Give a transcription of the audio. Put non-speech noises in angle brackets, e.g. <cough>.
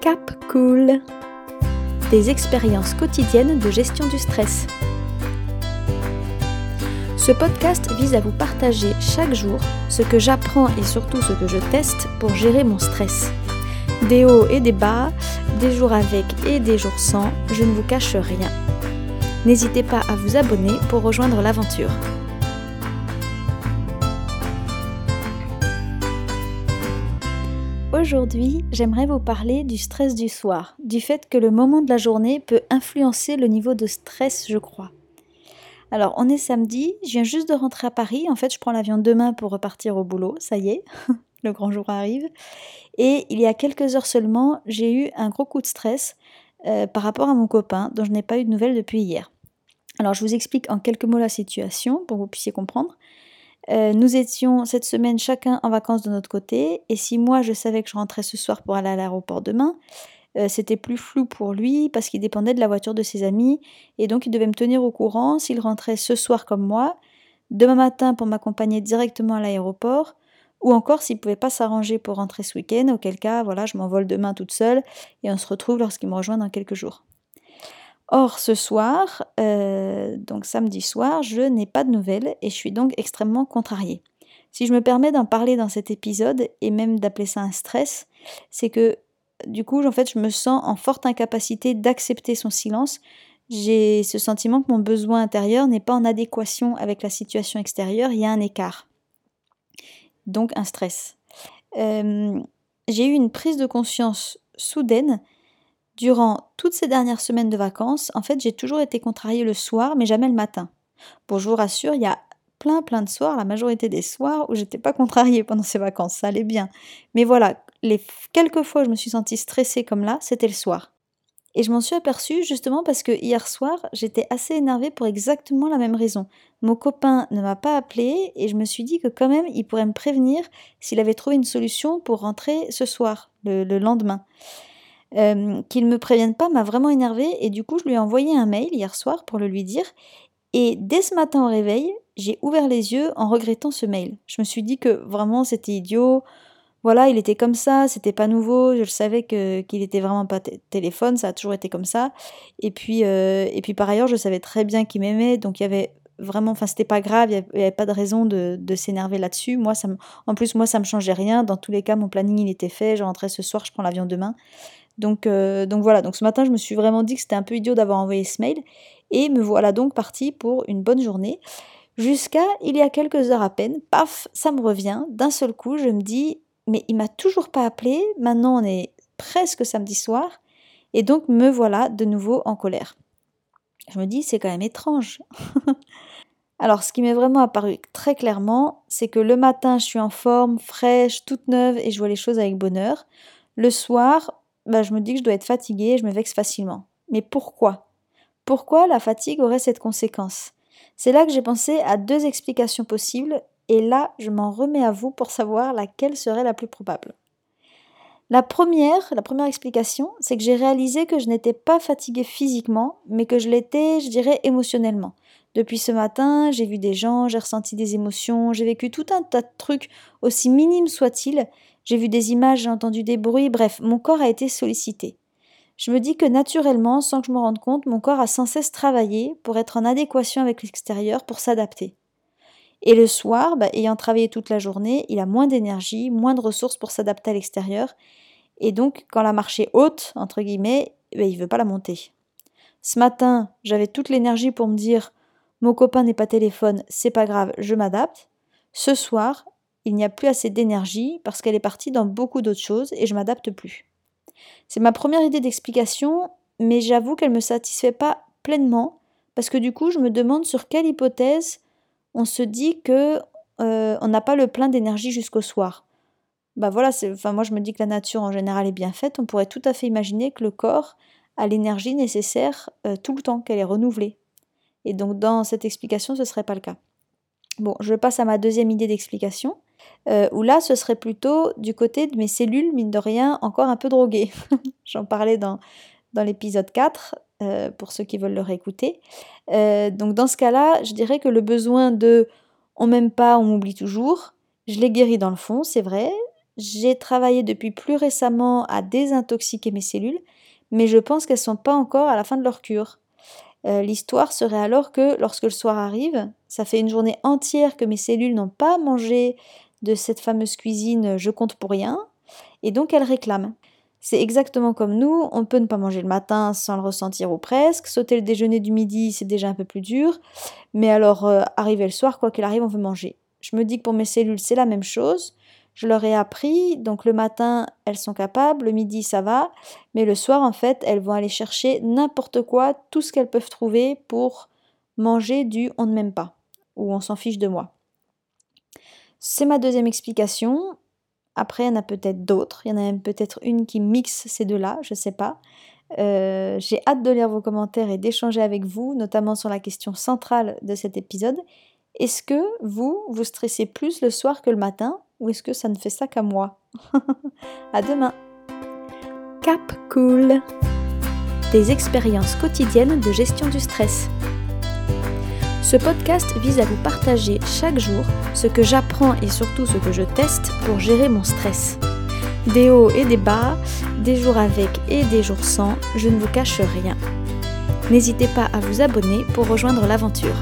Cap Cool Des expériences quotidiennes de gestion du stress. Ce podcast vise à vous partager chaque jour ce que j'apprends et surtout ce que je teste pour gérer mon stress. Des hauts et des bas, des jours avec et des jours sans, je ne vous cache rien. N'hésitez pas à vous abonner pour rejoindre l'aventure. Aujourd'hui, j'aimerais vous parler du stress du soir, du fait que le moment de la journée peut influencer le niveau de stress, je crois. Alors, on est samedi, je viens juste de rentrer à Paris, en fait, je prends l'avion demain pour repartir au boulot, ça y est, <laughs> le grand jour arrive. Et il y a quelques heures seulement, j'ai eu un gros coup de stress euh, par rapport à mon copain, dont je n'ai pas eu de nouvelles depuis hier. Alors, je vous explique en quelques mots la situation pour que vous puissiez comprendre. Euh, nous étions cette semaine chacun en vacances de notre côté, et si moi je savais que je rentrais ce soir pour aller à l'aéroport demain, euh, c'était plus flou pour lui parce qu'il dépendait de la voiture de ses amis, et donc il devait me tenir au courant s'il rentrait ce soir comme moi, demain matin pour m'accompagner directement à l'aéroport, ou encore s'il pouvait pas s'arranger pour rentrer ce week-end, auquel cas voilà je m'envole demain toute seule, et on se retrouve lorsqu'il me rejoint dans quelques jours. Or, ce soir, euh, donc samedi soir, je n'ai pas de nouvelles et je suis donc extrêmement contrariée. Si je me permets d'en parler dans cet épisode et même d'appeler ça un stress, c'est que du coup, en fait, je me sens en forte incapacité d'accepter son silence. J'ai ce sentiment que mon besoin intérieur n'est pas en adéquation avec la situation extérieure, il y a un écart. Donc un stress. Euh, j'ai eu une prise de conscience soudaine Durant toutes ces dernières semaines de vacances, en fait, j'ai toujours été contrariée le soir, mais jamais le matin. Bon, je vous rassure, il y a plein plein de soirs, la majorité des soirs, où j'étais pas contrariée pendant ces vacances, ça allait bien. Mais voilà, les quelques fois où je me suis sentie stressée comme là, c'était le soir. Et je m'en suis aperçue justement parce que hier soir, j'étais assez énervée pour exactement la même raison. Mon copain ne m'a pas appelé et je me suis dit que quand même, il pourrait me prévenir s'il avait trouvé une solution pour rentrer ce soir, le lendemain. Euh, qu'il ne me prévienne pas m'a vraiment énervée et du coup je lui ai envoyé un mail hier soir pour le lui dire et dès ce matin au réveil j'ai ouvert les yeux en regrettant ce mail. Je me suis dit que vraiment c'était idiot, voilà il était comme ça, c'était pas nouveau, je le savais que qu'il était vraiment pas téléphone, ça a toujours été comme ça et puis euh, et puis par ailleurs je savais très bien qu'il m'aimait donc il y avait vraiment, enfin c'était pas grave, il n'y avait, pas de raison de, de s'énerver là-dessus. Moi, ça en plus, moi, ça me changeait rien. Dans tous les cas, mon planning, il était fait. Je rentrais ce soir, je prends l'avion demain. Donc, euh, donc voilà, donc ce matin je me suis vraiment dit que c'était un peu idiot d'avoir envoyé ce mail et me voilà donc partie pour une bonne journée. Jusqu'à il y a quelques heures à peine, paf, ça me revient, d'un seul coup je me dis mais il m'a toujours pas appelé, maintenant on est presque samedi soir et donc me voilà de nouveau en colère. Je me dis c'est quand même étrange. <laughs> Alors ce qui m'est vraiment apparu très clairement, c'est que le matin je suis en forme, fraîche, toute neuve et je vois les choses avec bonheur. Le soir, bah, je me dis que je dois être fatiguée et je me vexe facilement. Mais pourquoi? Pourquoi la fatigue aurait cette conséquence? C'est là que j'ai pensé à deux explications possibles et là je m'en remets à vous pour savoir laquelle serait la plus probable. La première, la première explication, c'est que j'ai réalisé que je n'étais pas fatiguée physiquement, mais que je l'étais, je dirais, émotionnellement. Depuis ce matin, j'ai vu des gens, j'ai ressenti des émotions, j'ai vécu tout un tas de trucs, aussi minimes soient-ils, j'ai vu des images, j'ai entendu des bruits, bref, mon corps a été sollicité. Je me dis que naturellement, sans que je me rende compte, mon corps a sans cesse travaillé pour être en adéquation avec l'extérieur, pour s'adapter. Et le soir, bah, ayant travaillé toute la journée, il a moins d'énergie, moins de ressources pour s'adapter à l'extérieur. Et donc, quand la marche est haute, entre guillemets, bah, il ne veut pas la monter. Ce matin, j'avais toute l'énergie pour me dire mon copain n'est pas téléphone, c'est pas grave, je m'adapte. Ce soir, il n'y a plus assez d'énergie parce qu'elle est partie dans beaucoup d'autres choses et je m'adapte plus. C'est ma première idée d'explication, mais j'avoue qu'elle ne me satisfait pas pleinement parce que du coup, je me demande sur quelle hypothèse on se dit que euh, on n'a pas le plein d'énergie jusqu'au soir. Bah voilà, enfin moi je me dis que la nature en général est bien faite. On pourrait tout à fait imaginer que le corps a l'énergie nécessaire euh, tout le temps, qu'elle est renouvelée. Et donc dans cette explication, ce ne serait pas le cas. Bon, je passe à ma deuxième idée d'explication, euh, où là, ce serait plutôt du côté de mes cellules, mine de rien, encore un peu droguées. <laughs> J'en parlais dans, dans l'épisode 4, euh, pour ceux qui veulent le réécouter. Euh, donc dans ce cas-là, je dirais que le besoin de on m'aime pas, on m'oublie toujours, je l'ai guéri dans le fond, c'est vrai. j'ai travaillé depuis plus récemment à désintoxiquer mes cellules, mais je pense qu'elles sont pas encore à la fin de leur cure. Euh, l'histoire serait alors que lorsque le soir arrive, ça fait une journée entière que mes cellules n'ont pas mangé de cette fameuse cuisine je compte pour rien, et donc elles réclament. C'est exactement comme nous, on peut ne pas manger le matin sans le ressentir ou presque, sauter le déjeuner du midi c'est déjà un peu plus dur, mais alors euh, arriver le soir, quoi qu'il arrive, on veut manger. Je me dis que pour mes cellules c'est la même chose, je leur ai appris, donc le matin, elles sont capables, le midi, ça va, mais le soir, en fait, elles vont aller chercher n'importe quoi, tout ce qu'elles peuvent trouver pour manger du on ne m'aime pas, ou on s'en fiche de moi. C'est ma deuxième explication. Après, il y en a peut-être d'autres. Il y en a même peut-être une qui mixe ces deux-là, je ne sais pas. Euh, j'ai hâte de lire vos commentaires et d'échanger avec vous, notamment sur la question centrale de cet épisode. Est-ce que vous, vous stressez plus le soir que le matin ou est-ce que ça ne fait ça qu'à moi? <laughs> À demain Cap Cool Des expériences quotidiennes de gestion du stress. Ce podcast vise à vous partager chaque jour ce que j'apprends et surtout ce que je teste pour gérer mon stress. Des hauts et des bas, des jours avec et des jours sans, je ne vous cache rien. N'hésitez pas à vous abonner pour rejoindre l'aventure.